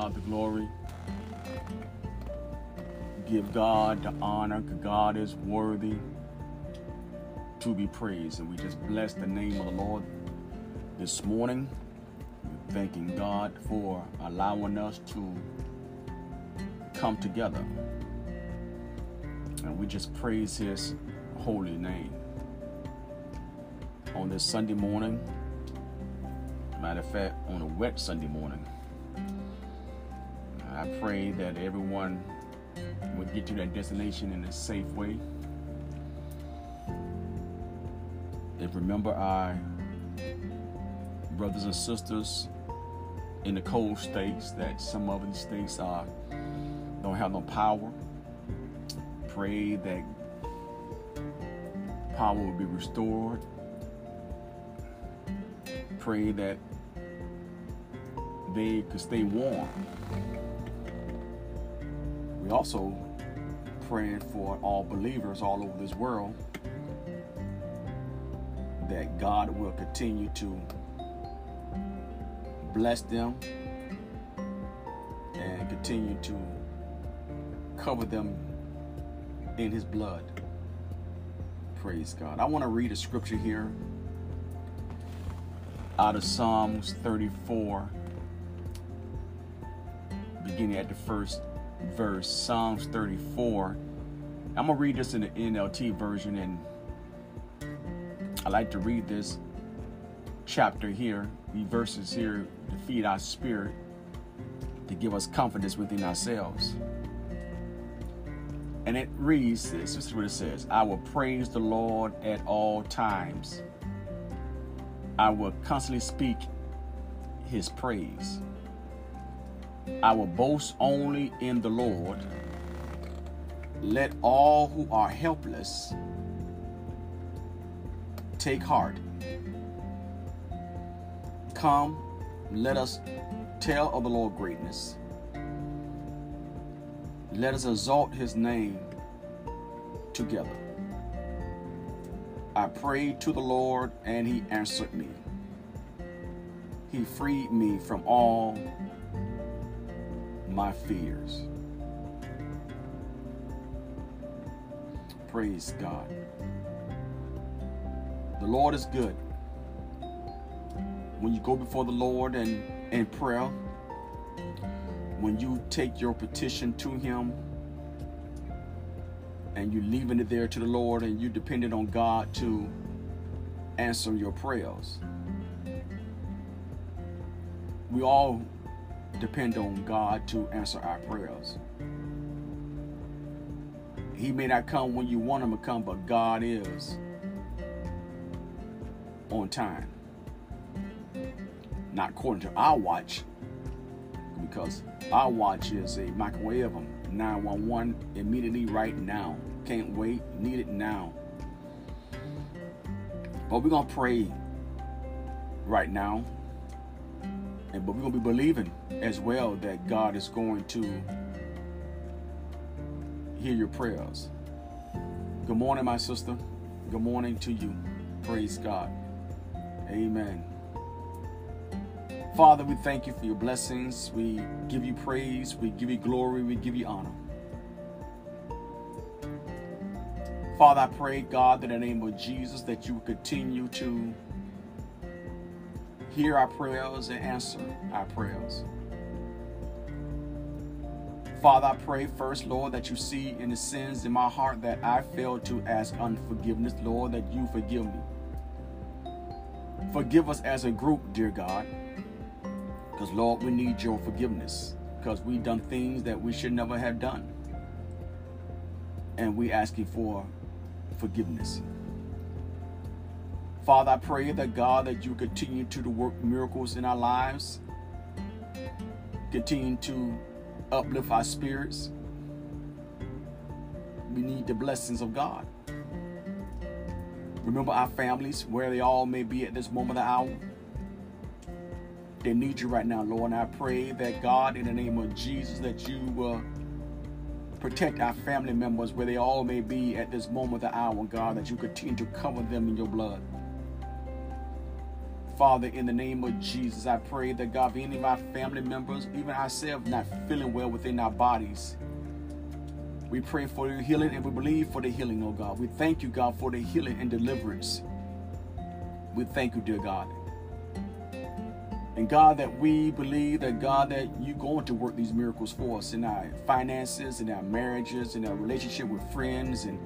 God the glory. Give God the honor, God is worthy to be praised. And we just bless the name of the Lord this morning. Thanking God for allowing us to come together. And we just praise his holy name. On this Sunday morning, matter of fact, on a wet Sunday morning, I pray that everyone would get to that destination in a safe way. If remember our brothers and sisters in the cold states that some of these states are don't have no power. Pray that power will be restored. Pray that they could stay warm. We also praying for all believers all over this world that God will continue to bless them and continue to cover them in his blood. Praise God. I want to read a scripture here out of Psalms 34, beginning at the first verse. Psalms 34. I'm going to read this in the NLT version, and I like to read this chapter here, these verses here, to feed our spirit, to give us confidence within ourselves. And it reads this this is what it says I will praise the Lord at all times. I will constantly speak his praise. I will boast only in the Lord. Let all who are helpless take heart. Come, let us tell of the Lord's greatness. Let us exalt his name together. I prayed to the Lord, and he answered me. He freed me from all my fears. Praise God. The Lord is good. When you go before the Lord and in prayer, when you take your petition to Him and you leaving it there to the Lord and you depending on God to answer your prayers. We all depend on God to answer our prayers. He may not come when you want him to come, but God is on time. Not according to our watch, because our watch is a microwave of 911 immediately right now. Can't wait, need it now. But we're gonna pray right now. And but we're gonna be believing as well that God is going to hear your prayers. Good morning, my sister. Good morning to you. Praise God. Amen. Father, we thank you for your blessings. We give you praise. We give you glory. We give you honor. Father, I pray, God, in the name of Jesus, that you continue to hear our prayers and answer our prayers. Father, I pray first, Lord, that you see in the sins in my heart that I failed to ask unforgiveness, Lord, that you forgive me. Forgive us as a group, dear God, because, Lord, we need your forgiveness because we've done things that we should never have done. And we ask you for forgiveness. Father, I pray that God, that you continue to work miracles in our lives, continue to uplift our spirits. We need the blessings of God. Remember our families, where they all may be at this moment of the hour. They need you right now, Lord. And I pray that God, in the name of Jesus, that you will protect our family members where they all may be at this moment of the hour, God, that you continue to cover them in your blood. Father, in the name of Jesus, I pray that God, any of our family members, even ourselves, not feeling well within our bodies, we pray for your healing and we believe for the healing, oh God. We thank you, God, for the healing and deliverance. We thank you, dear God. And God, that we believe that God, that you're going to work these miracles for us in our finances, in our marriages, in our relationship with friends, and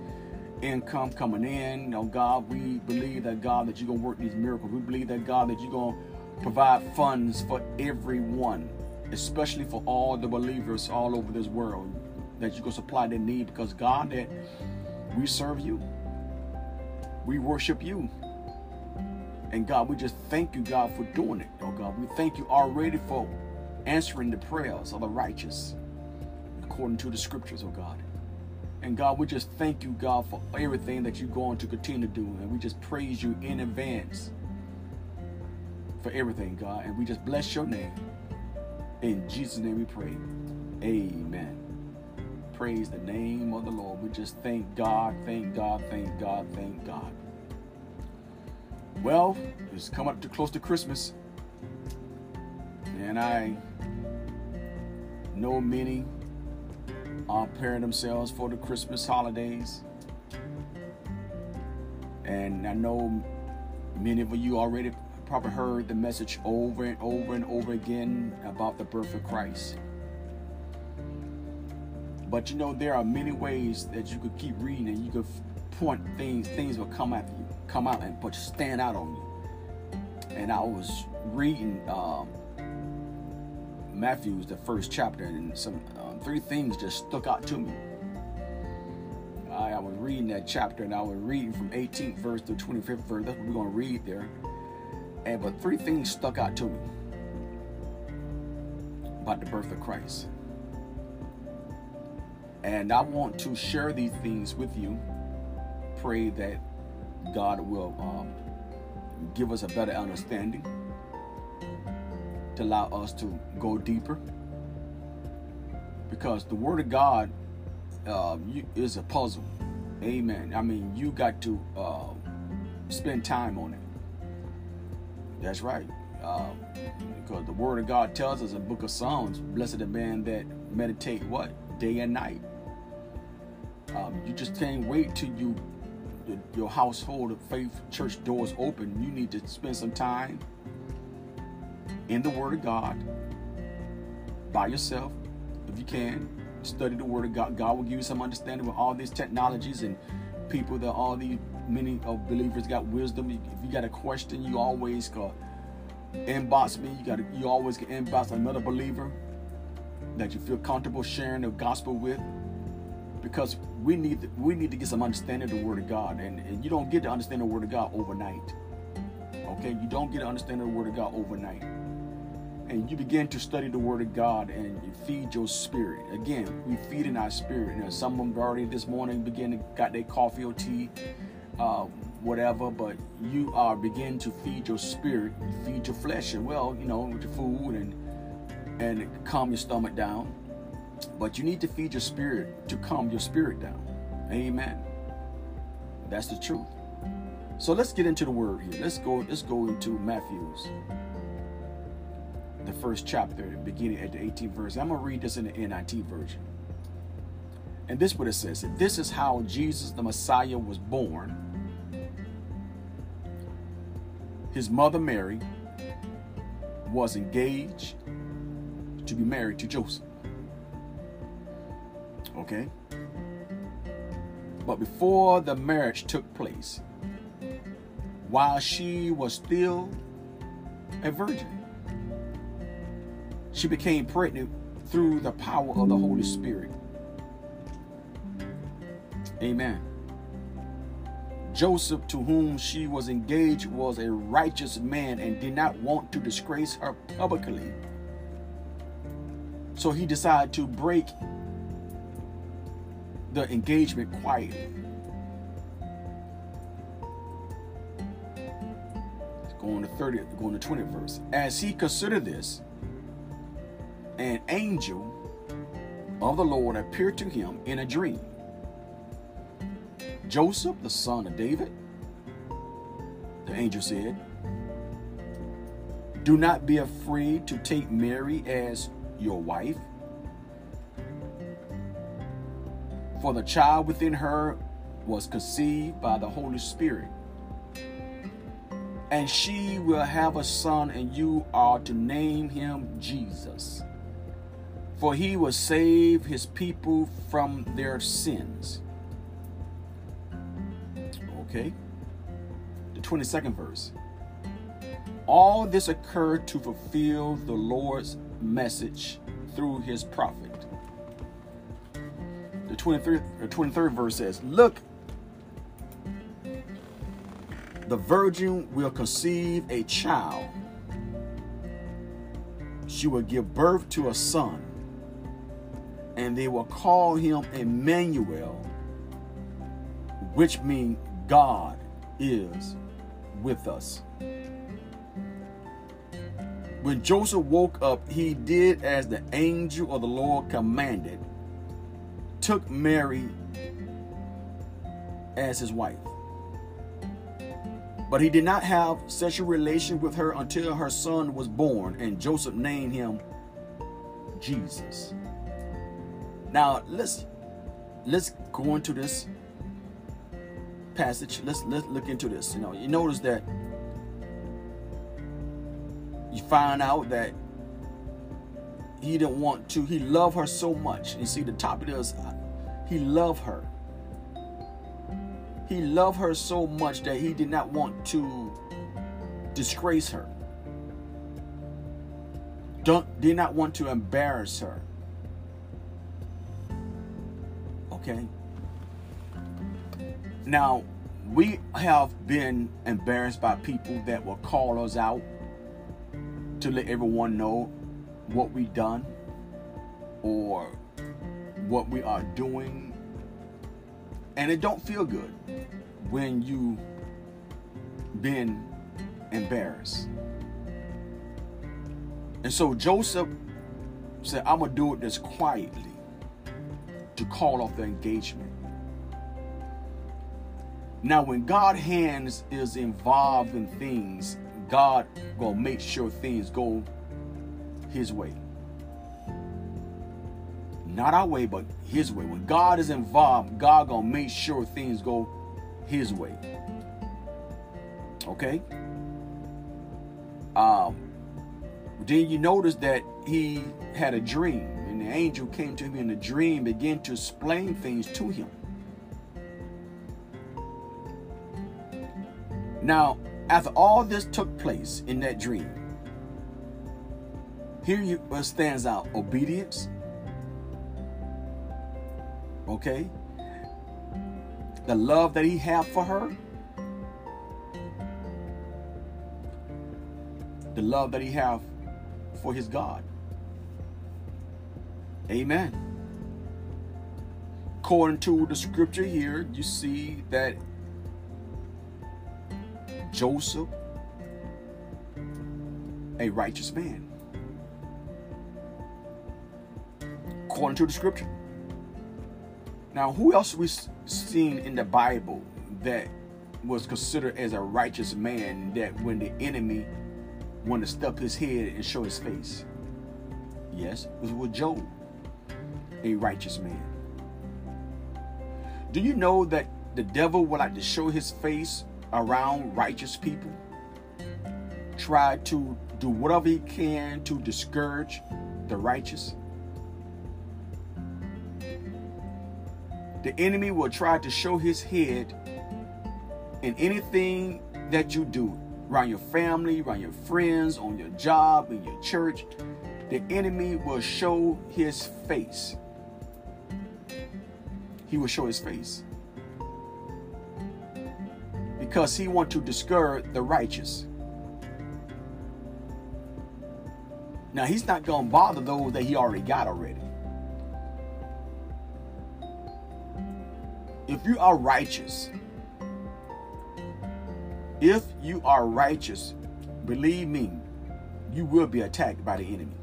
income coming in. Oh God, we believe that God, that you're to work these miracles. We believe that God, that you're to provide funds for everyone, especially for all the believers all over this world that you're gonna supply their need because God, that we serve you, we worship you. And God, we just thank you, God, for doing it. Oh God, we thank you already for answering the prayers of the righteous according to the scriptures, oh God. And God, we just thank you, God, for everything that you're going to continue to do. And we just praise you in advance for everything, God. And we just bless your name. In Jesus' name we pray. Amen praise the name of the Lord. We just thank God, thank God, thank God, thank God. Well, it's come up to close to Christmas. And I know many are preparing themselves for the Christmas holidays. And I know many of you already probably heard the message over and over and over again about the birth of Christ. But you know, there are many ways that you could keep reading and you could point things, things will come after you, come out and but stand out on you. And I was reading um, Matthew's, the first chapter, and some um, three things just stuck out to me. I, I, was reading that chapter and I was reading from 18th verse to 25th verse. That's what we're going to read there. And but three things stuck out to me about the birth of Christ. And I want to share these things with you. Pray that God will um, give us a better understanding to allow us to go deeper. Because the Word of God uh, is a puzzle. Amen. I mean, you got to uh, spend time on it. That's right. Uh, because the Word of God tells us in book of Psalms, blessed the man that meditate what? Day and night. Um, you just can't wait till you your household of faith church doors open. You need to spend some time in the Word of God by yourself, if you can. Study the Word of God. God will give you some understanding with all these technologies and people that all these many of believers got wisdom. If you got a question, you always can inbox me. You got you always can inbox another believer that you feel comfortable sharing the gospel with because we need to, we need to get some understanding of the Word of God, and, and you don't get to understand the Word of God overnight. Okay, you don't get to understand the Word of God overnight, and you begin to study the Word of God and you feed your spirit. Again, we feed in our spirit. Now, some of them already this morning begin to got their coffee or tea, uh, whatever, but you are beginning to feed your spirit, feed your flesh, and well, you know, with your food and and calm your stomach down but you need to feed your spirit to calm your spirit down. Amen. That's the truth. So let's get into the word here. Let's go, let's go into Matthew's the first chapter, beginning at the 18th verse. I'm gonna read this in the NLT version. And this what it says. This is how Jesus the Messiah was born. His mother Mary was engaged to be married to Joseph. Okay? But before the marriage took place, while she was still a virgin, she became pregnant through the power of the Holy Spirit. Amen. Joseph, to whom she was engaged, was a righteous man and did not want to disgrace her publicly. So he decided to break the engagement quietly. Going to 30th, going to 20th verse. As he considered this, an angel of the Lord appeared to him in a dream. Joseph, the son of David, the angel said, Do not be afraid to take Mary as your wife, for the child within her was conceived by the Holy Spirit. And she will have a son, and you are to name him Jesus. For he will save his people from their sins. Okay. The 22nd verse. All this occurred to fulfill the Lord's message through his prophet. The 23rd, 23rd verse says, Look, the virgin will conceive a child. She will give birth to a son, and they will call him Emmanuel, which means God is with us. When Joseph woke up, he did as the angel of the Lord commanded, took Mary as his wife. But he did not have sexual relation with her until her son was born, and Joseph named him Jesus. Now let's let's go into this passage. Let's let's look into this. You know, you notice that you find out that he didn't want to. He loved her so much. You see, the top of this, uh, he loved her. He loved her so much that he did not want to disgrace her. Don't did not want to embarrass her. Okay. Now, we have been embarrassed by people that will call us out to let everyone know what we've done or what we are doing. And it don't feel good when you been embarrassed. And so joseph said i'm gonna do it this quietly to call off the engagement now when god hands is involved in things God gonna make sure things go His way. Not our way, but His way. When God is involved, God gonna make sure things go His way. Okay. Um. Then you notice that he had a dream, the angel came to him in a dream, began to explain things to him. Now, after all this took place in that dream, here you, uh, stands out obedience. Okay? The love that he had for her. The love that he have for his God. Amen. According to the scripture here, you see that Joseph, a righteous man. According to the scripture. Now, who else we seen in the Bible that was considered as a righteous man that when the enemy wanted to stuff his head and show his face? Yes, it was with Job, a righteous man. Do you know that the devil would like to show his face around righteous people, try to do whatever he can to discourage the righteous. The enemy will try to show his head in anything that you do around your family, around your friends, on your job, in your church. The enemy will show his face. He will show his face because he want to discourage the righteous. Now he's not to bother those that he already got already. If you are righteous, if you are righteous, believe me, you will be attacked by the enemy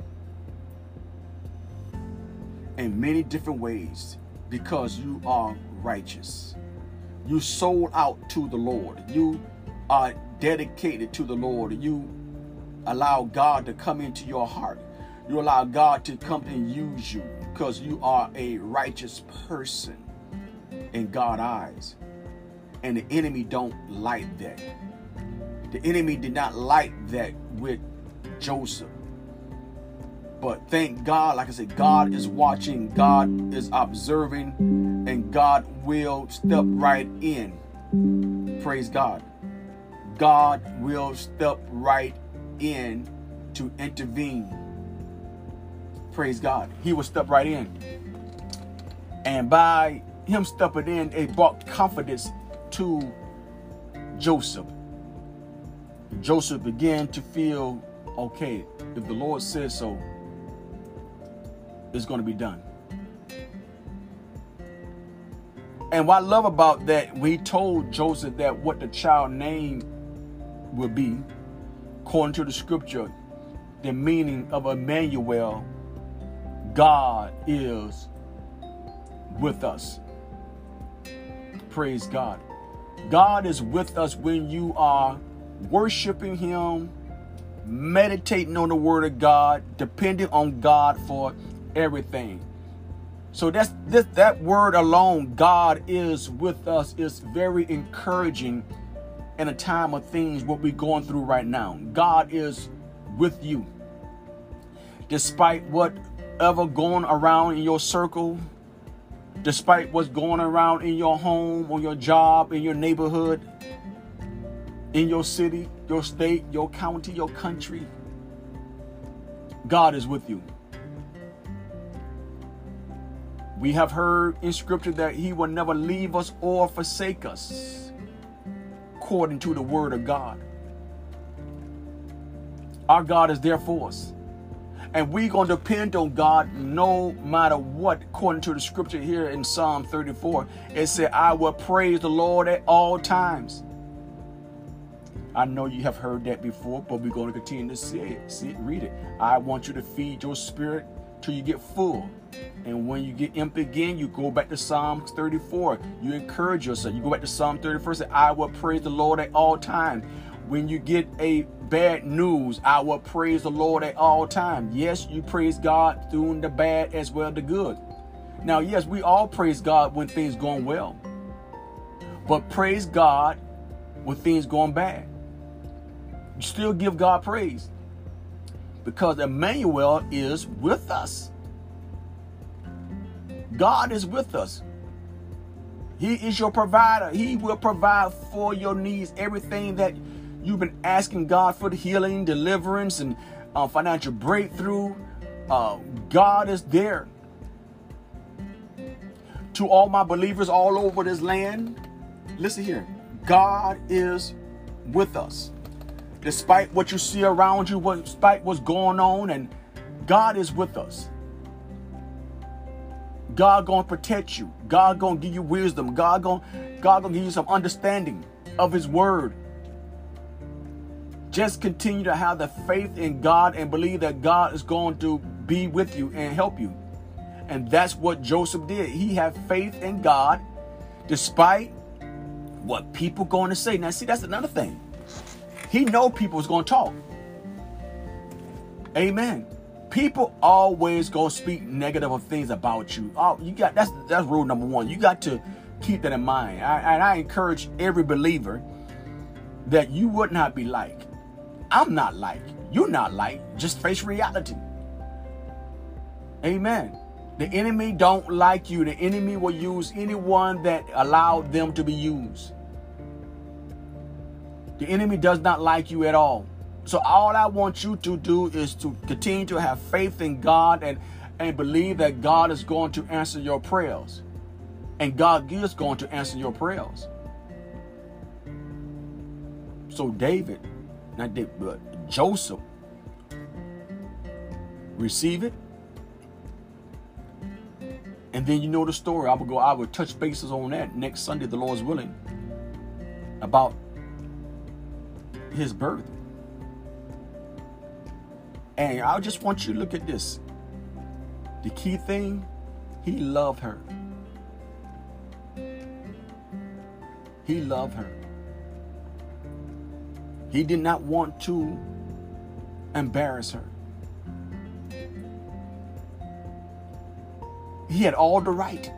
in many different ways because you are righteous. You sold out to the Lord. You are dedicated to the Lord. You allow God to come into your heart. You allow God to come and use you because you are a righteous person in God's eyes. And the enemy don't like that. The enemy did not like that with Joseph. But thank God, like I said, God is watching, God is observing, and God will step right in. Praise God. God will step right in to intervene. Praise God. He will step right in. And by him stepping in, it brought confidence to Joseph. Joseph began to feel okay, if the Lord says so, it's going to be done. And what I love about that, we told Joseph that what the child name would be, according to the scripture, the meaning of Emmanuel, God is with us. Praise God. God is with us when you are worshiping Him, meditating on the Word of God, depending on God for everything. So that's this that word alone, God is with us, is very encouraging in a time of things what we're going through right now. God is with you. Despite whatever going around in your circle, despite what's going around in your home, on your job, in your neighborhood, in your city, your state, your county, your country, God is with you. We have heard in scripture that he will never leave us or forsake us, according to the word of God. Our God is there for us. And we're going to depend on God no matter what, according to the scripture here in Psalm 34. It said, I will praise the Lord at all times. I know you have heard that before, but we're going to continue to see it. See it, read it. I want you to feed your spirit till you get full. And when you get empty again, you go back to Psalm 34. You encourage yourself. You go back to Psalm 34 say, I will praise the Lord at all times. When you get a bad news, I will praise the Lord at all times. Yes, you praise God through the bad as well the good. Now, yes, we all praise God when things going well. But praise God when things going bad. You still give God praise because Emmanuel is with us. God is with us. He is your provider. He will provide for your needs everything that you've been asking God for the healing, deliverance, and uh, financial breakthrough. Uh, God is there. To all my believers all over this land, listen here God is with us despite what you see around you, despite what's going on, and God is with us. God gonna protect you. God gonna give you wisdom. God gonna God gonna give you some understanding of His Word. Just continue to have the faith in God and believe that God is going to be with you and help you. And that's what Joseph did. He had faith in God despite what people going to say. Now, see, that's another thing. He know people is going to talk. Amen. People always gonna speak negative of things about you. Oh, you got that's that's rule number one. You got to keep that in mind. I, and I encourage every believer that you would not be like. I'm not like. You're not like. Just face reality. Amen. The enemy don't like you. The enemy will use anyone that allowed them to be used. The enemy does not like you at all. So all I want you to do is to continue to have faith in God and, and believe that God is going to answer your prayers. And God is going to answer your prayers. So David, not David, but Joseph, receive it. And then you know the story. I will go, I will touch bases on that next Sunday, the Lord's willing, about his birth. And I just want you to look at this. The key thing, he loved her. He loved her. He did not want to embarrass her. He had all the right.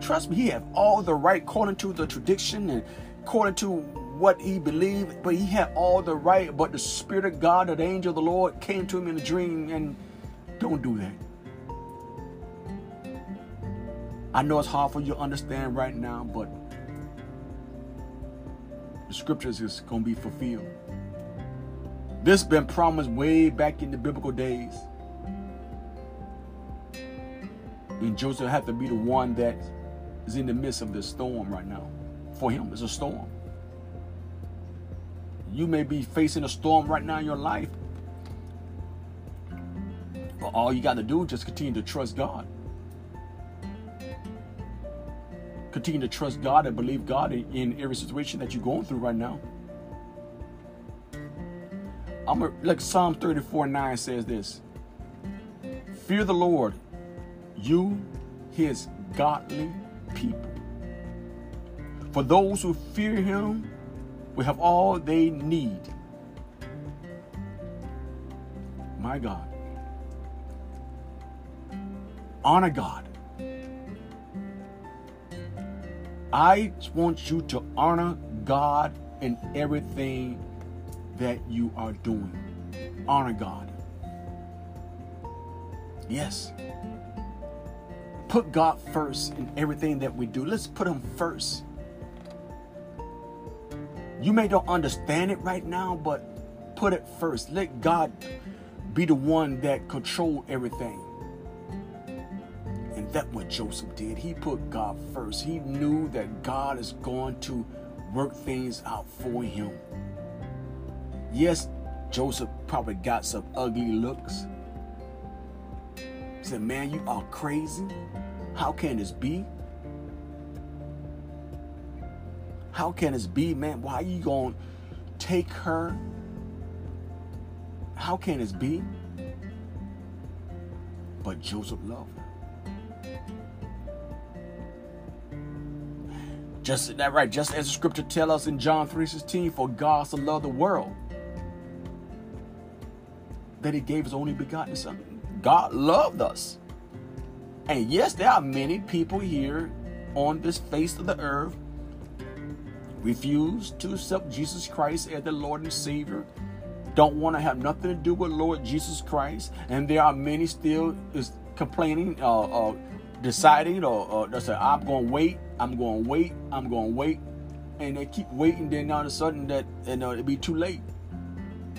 Trust me, he had all the right according to the tradition and according to what he believed, but he had all the right. But the Spirit of God, the angel of the Lord, came to him in a dream and don't do that. I know it's hard for you to understand right now, but the scriptures is going to be fulfilled. This been promised way back in the biblical days. And Joseph had to be the one that is in the midst of this storm right now. For him, it's a storm. You may be facing a storm right now in your life. But all you got to do is just continue to trust God. Continue to trust God and believe God in, in every situation that you're going through right now. I'm a, like Psalm 34 9 says this Fear the Lord, you, his godly people. For those who fear him will have all they need. My God. Honor God. I want you to honor God in everything that you are doing. Honor God. Yes. Put God first in everything that we do. Let's put Him first. You may don't understand it right now, but put it first. Let God be the one that control everything. And that what Joseph did. He put God first. He knew that God is going to work things out for him. Yes, Joseph probably got some ugly looks. He said, Man, you are crazy. How can this be? How can this be, man? Why are you going to take her? How can this be? But Joseph loved her. Just that right, just as the scripture tells us in John 3:16, for God so loved the world that he gave his only begotten son. God loved us. And yes, there are many people here on this face of the earth refuse to accept Jesus Christ as the Lord and Savior, don't want to have nothing to do with Lord Jesus Christ, and there are many still is complaining, uh, uh, deciding, or, they say, "I'm going to wait, I'm going to wait, I'm going to wait," and they keep waiting. Then all of a sudden, that you know it'll be too late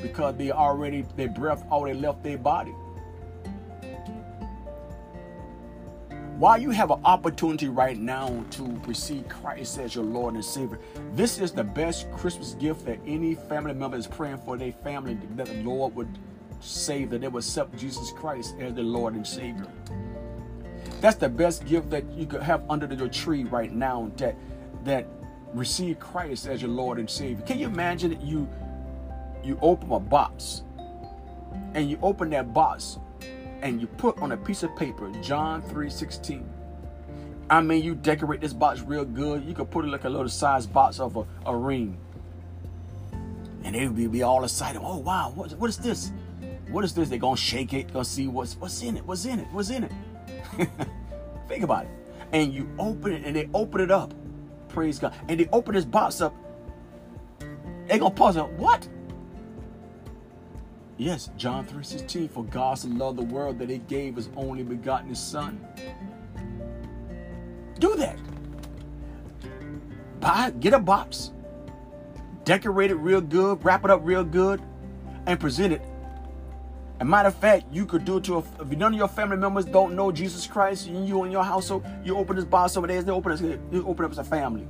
because they already their breath already left their body. While you have an opportunity right now to receive Christ as your Lord and Savior, this is the best Christmas gift that any family member is praying for their family that the Lord would save, that they would accept Jesus Christ as their Lord and Savior. That's the best gift that you could have under your tree right now that that receive Christ as your Lord and Savior. Can you imagine that you you open a box and you open that box and you put on a piece of paper John 3:16. I mean, you decorate this box real good. You could put it like a little size box of a, a ring. And they would be be all excited. Oh wow, what, what is this? What is this? They're gonna shake it, gonna see what's what's in it, what's in it, what's in it. Think about it. And you open it and they open it up. Praise God. And they open this box up. They gonna pause it. What? Yes, John 3:16, for God so loved the world that he gave his only begotten son. Do that. Buy, get a box, decorate it real good, wrap it up real good, and present it. And matter of fact, you could do it to a, if none of your family members don't know Jesus Christ, and you in your household, you open this box some days, they open it, you open up as a family.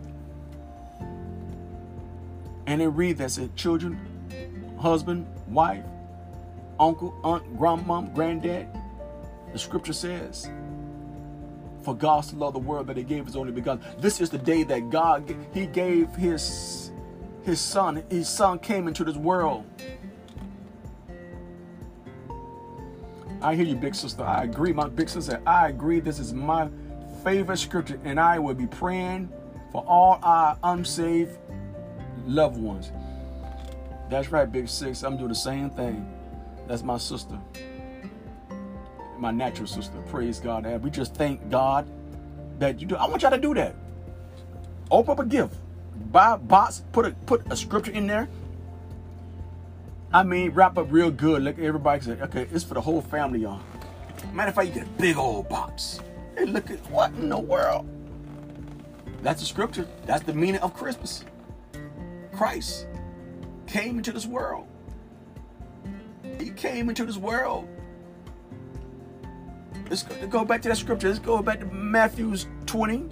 And they read that said, children, husband, wife, uncle, aunt, grandmom, granddad. The scripture says, For God so loved the world that he gave his only begotten. This is the day that God he gave his his son. His son came into this world. I hear you, big sister. I agree, my big sister. I agree. This is my favorite scripture, and I will be praying for all our unsaved loved ones That's right, Big Six. I'm doing the same thing. That's my sister. My natural sister. Praise God. And we just thank God that you do. I want y'all to do that. Open up a gift. Buy a box, put a put a scripture in there. I mean, wrap up real good. Look, everybody say, okay, it's for the whole family, y'all. Matter of fact, you get a big old box. Hey, look at what in the world? That's the scripture. That's the meaning of Christmas. Christ came into this world. He came into this world. Let's go, back to that scripture. Let's go back to Matthew's 20.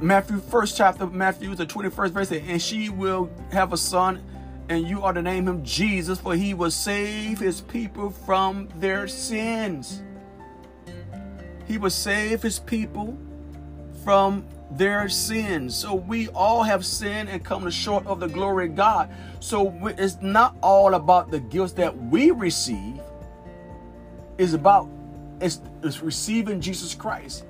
Matthew, first chapter, Matthew, the 21st verse, and she will have a son, and you are to name him Jesus, for he will save his people from their sins. He will save his people from their sins. So we all have sinned and come short of the glory of God. So it's not all about the gifts that we receive. It's about it's, it's receiving Jesus Christ.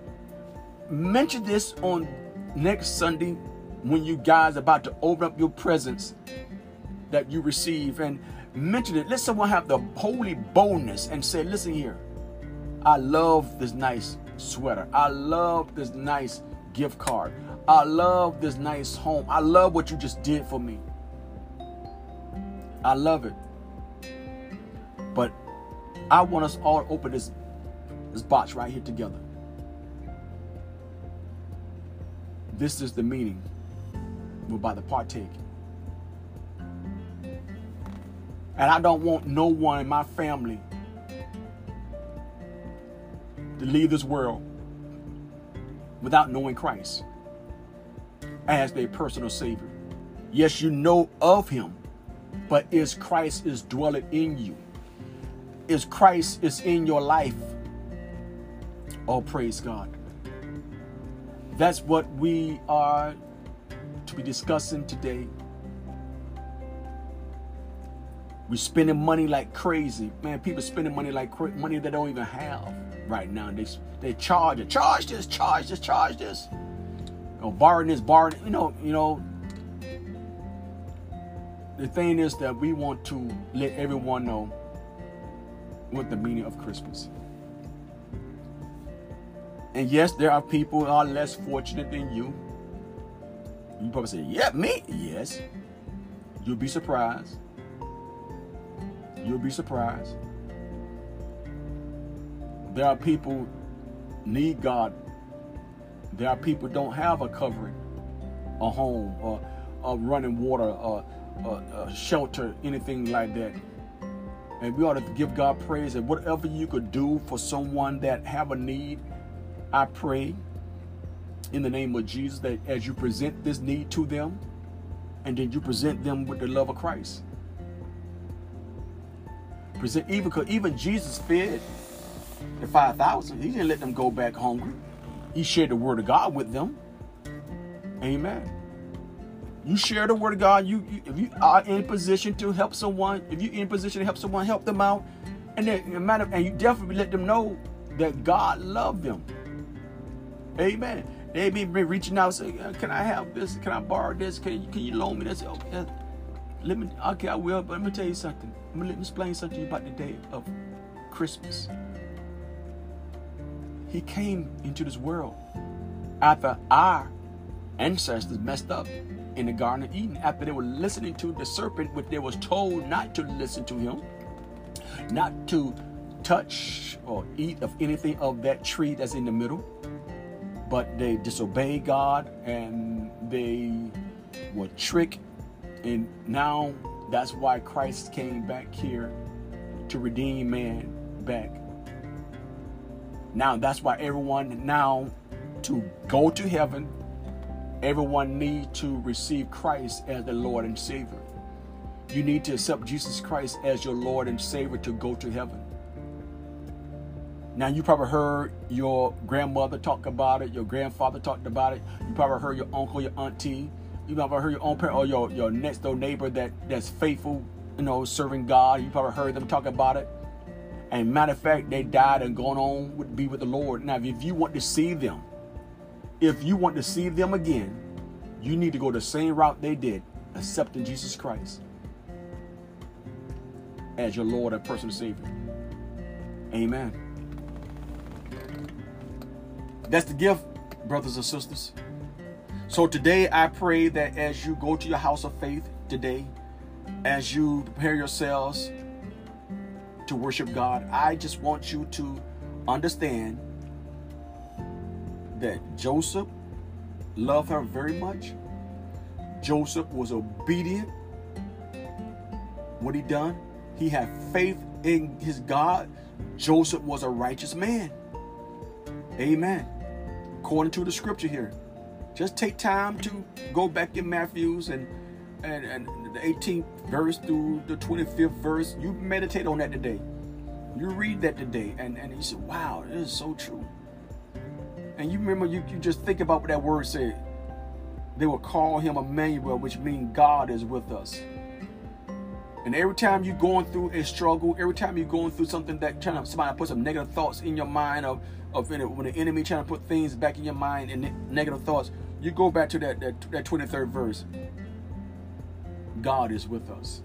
Mention this on next Sunday when you guys about to open up your presents that you receive and mention it. Let someone have the holy boldness and say, listen here, I love this nice sweater. I love this nice gift card. I love this nice home. I love what you just did for me. I love it. But I want us all to open this, this box right here together. This is the meaning. We're about to partake. And I don't want no one in my family to leave this world without knowing Christ as their personal Savior. Yes, you know of Him, but is Christ is dwelling in you? Is Christ is in your life? Oh, praise God. That's what we are to be discussing today. We're spending money like crazy. Man, people spending money like money they don't even have right now. They they charge it. Charge this, charge this, charge this. You know, this, borrowing, you know, you know. The thing is that we want to let everyone know what the meaning of Christmas. And yes, there are people who are less fortunate than you. You probably say, yeah, me? Yes. You'll be surprised. You'll be surprised. There are people need God. There are people don't have a covering, a home, or a running water, a shelter, anything like that. And we ought to give God praise and whatever you could do for someone that have a need, I pray in the name of Jesus that as you present this need to them, and then you present them with the love of Christ. Present even because even Jesus fed the 5,000. He didn't let them go back hungry. He shared the word of God with them. Amen. You share the word of God. You, you if you are in position to help someone, if you're in position to help someone, help them out, and then matter, and you definitely let them know that God loved them. Amen. They be reaching out, say, uh, "Can I have this? Can I borrow this? Can you, can you loan me this?" Oh, okay, let me. Okay, I will. But let me tell you something. Let me, explain something about the day of Christmas. He came into this world after our ancestors messed up in the Garden of Eden, after they were listening to the serpent, which they was told not to listen to him, not to touch or eat of anything of that tree that's in the middle. But they disobeyed God and they were tricked. And now that's why Christ came back here to redeem man back now that's why everyone now to go to heaven, everyone need to receive Christ as the Lord and Savior. You need to accept Jesus Christ as your Lord and Savior to go to heaven. Now you probably heard your grandmother talk about it, your grandfather talked about it. You probably heard your uncle, your auntie. You probably heard your own parent or your, your next door neighbor that, that's faithful, you know, serving God. You probably heard them talk about it. And matter of fact, they died and gone on to be with the Lord. Now, if you want to see them, if you want to see them again, you need to go the same route they did accepting Jesus Christ as your Lord and personal Savior. Amen. That's the gift, brothers and sisters. So today I pray that as you go to your house of faith today, as you prepare yourselves to worship God, I just want you to understand that Joseph loved her very much. Joseph was obedient. What he done? He had faith in his God. Joseph was a righteous man. Amen. According to the scripture here. Just take time to go back in Matthew's and and, and the 18th verse through the 25th verse. You meditate on that today. You read that today, and, and you say, wow, this is so true. And you remember, you, you just think about what that word said. They will call him Emmanuel, which means God is with us. And every time you're going through a struggle, every time you're going through something that trying to somebody put some negative thoughts in your mind of, of when the enemy trying to put things back in your mind and negative thoughts, you go back to that, that, that 23rd verse. God is with us.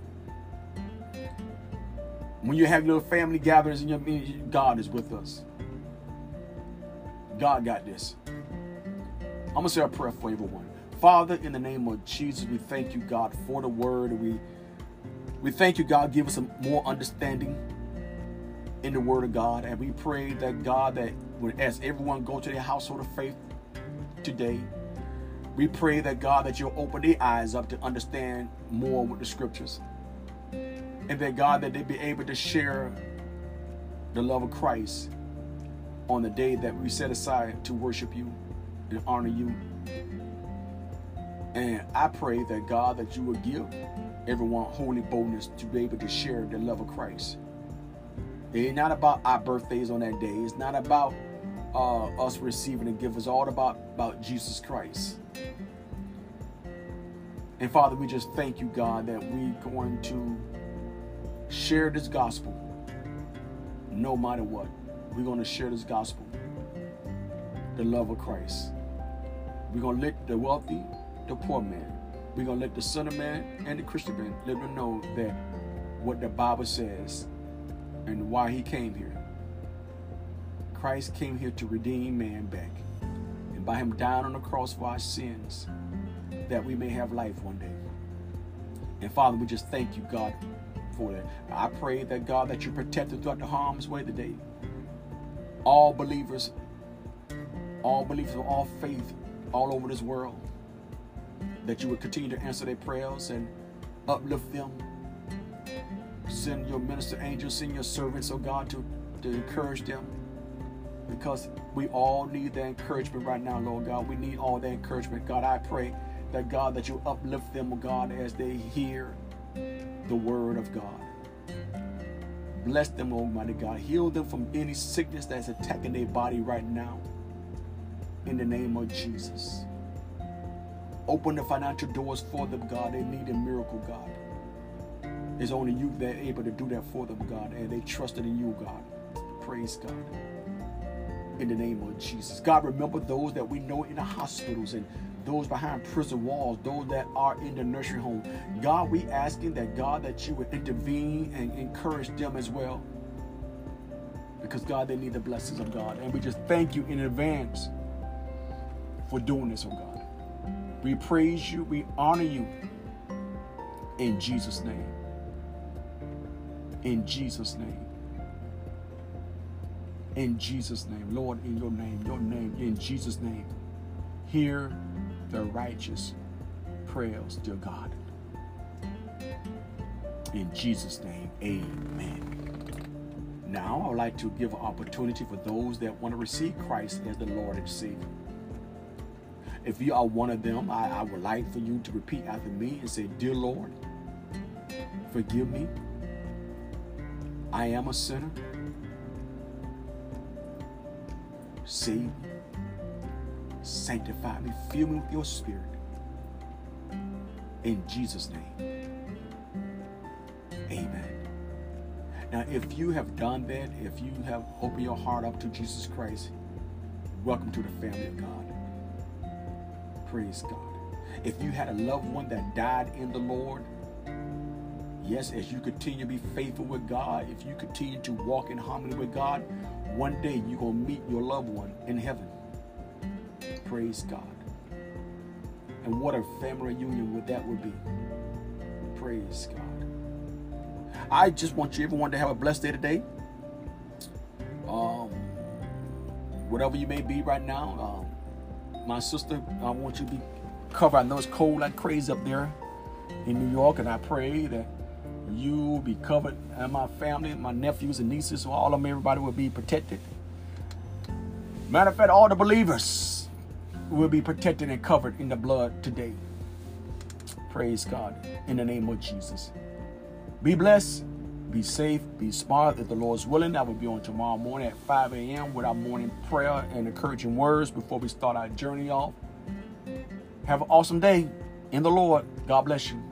When you have little family gatherings and your God is with us. God got this. I'm gonna say a prayer for everyone. Father, in the name of Jesus, we thank you, God, for the word. We we thank you, God, give us some more understanding in the word of God. And we pray that God, that would as everyone go to their household of faith today, we pray that God, that you'll open their eyes up to understand more with the scriptures and that God, that they be able to share the love of Christ on the day that we set aside to worship you and honor you. And I pray that God, that you will give everyone holy boldness to be able to share the love of Christ. It's not about our birthdays on that day. It's not about uh, us receiving and give. It's all about, about Jesus Christ. And Father, we just thank you, God, that we're going to share this gospel no matter what. We're going to share this gospel, the love of Christ. We're going to let the wealthy, the poor man, we're going to let the son of man and the Christian man let them know that what the Bible says and why he came here. Christ came here to redeem man back. And by him dying on the cross for our sins, that we may have life one day. And Father, we just thank you, God, for that. I pray that God that you protect us throughout the harm's way today. All believers, all believers of all faith, all over this world, that you would continue to answer their prayers and uplift them. Send your minister angels, send your servants, oh God, to, to encourage them. Because we all need that encouragement right now, Lord God. We need all that encouragement. God, I pray that God, that you uplift them, oh God, as they hear the word of God. Bless them, Almighty God. Heal them from any sickness that's attacking their body right now. In the name of Jesus. Open the financial doors for them, God. They need a miracle, God. It's only you that are able to do that for them, God. And they trusted in you, God. Praise God. In the name of Jesus. God, remember those that we know in the hospitals and those behind prison walls, those that are in the nursery home. God, we asking that God that you would intervene and encourage them as well. Because God, they need the blessings of God. And we just thank you in advance for doing this, oh God. We praise you, we honor you in Jesus' name. In Jesus' name. In Jesus' name. Lord, in your name, your name, in Jesus' name. Hear the righteous prayers, dear God. In Jesus' name, amen. Now, I would like to give an opportunity for those that want to receive Christ as the Lord and Savior. If you are one of them, I, I would like for you to repeat after me and say, Dear Lord, forgive me. I am a sinner. Save me Sanctify me, fill me with your spirit. In Jesus' name. Amen. Now, if you have done that, if you have opened your heart up to Jesus Christ, welcome to the family of God. Praise God. If you had a loved one that died in the Lord, yes, as you continue to be faithful with God, if you continue to walk in harmony with God, one day you're going to meet your loved one in heaven. Praise God. And what a family reunion would that would be. Praise God. I just want you everyone to have a blessed day today. Um, whatever you may be right now, um, my sister, I want you to be covered. I know it's cold like crazy up there in New York, and I pray that you will be covered, and my family, my nephews and nieces, all of them, everybody will be protected. Matter of fact, all the believers will be protected and covered in the blood today. Praise God in the name of Jesus. Be blessed, be safe, be smart. If the Lord's willing, I will be on tomorrow morning at 5 a.m. with our morning prayer and encouraging words before we start our journey off. Have an awesome day in the Lord. God bless you.